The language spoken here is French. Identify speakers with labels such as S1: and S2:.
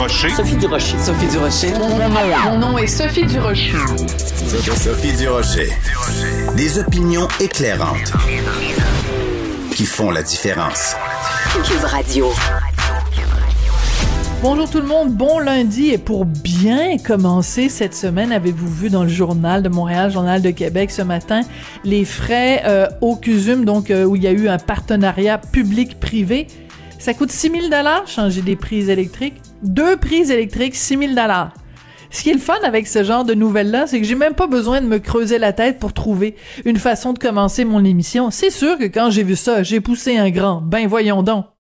S1: Durocher.
S2: Sophie Durocher. Sophie Durocher.
S3: Mon nom est Sophie Durocher.
S4: Sophie Durocher. Des opinions éclairantes qui font la différence.
S5: Cube Radio.
S3: Bonjour tout le monde, bon lundi et pour bien commencer cette semaine, avez-vous vu dans le journal de Montréal, journal de Québec ce matin, les frais euh, au CUSUM, donc euh, où il y a eu un partenariat public-privé, ça coûte 6 000 dollars changer des prises électriques, deux prises électriques 6 000 dollars. Ce qui est le fun avec ce genre de nouvelles-là, c'est que j'ai même pas besoin de me creuser la tête pour trouver une façon de commencer mon émission. C'est sûr que quand j'ai vu ça, j'ai poussé un grand. Ben voyons donc.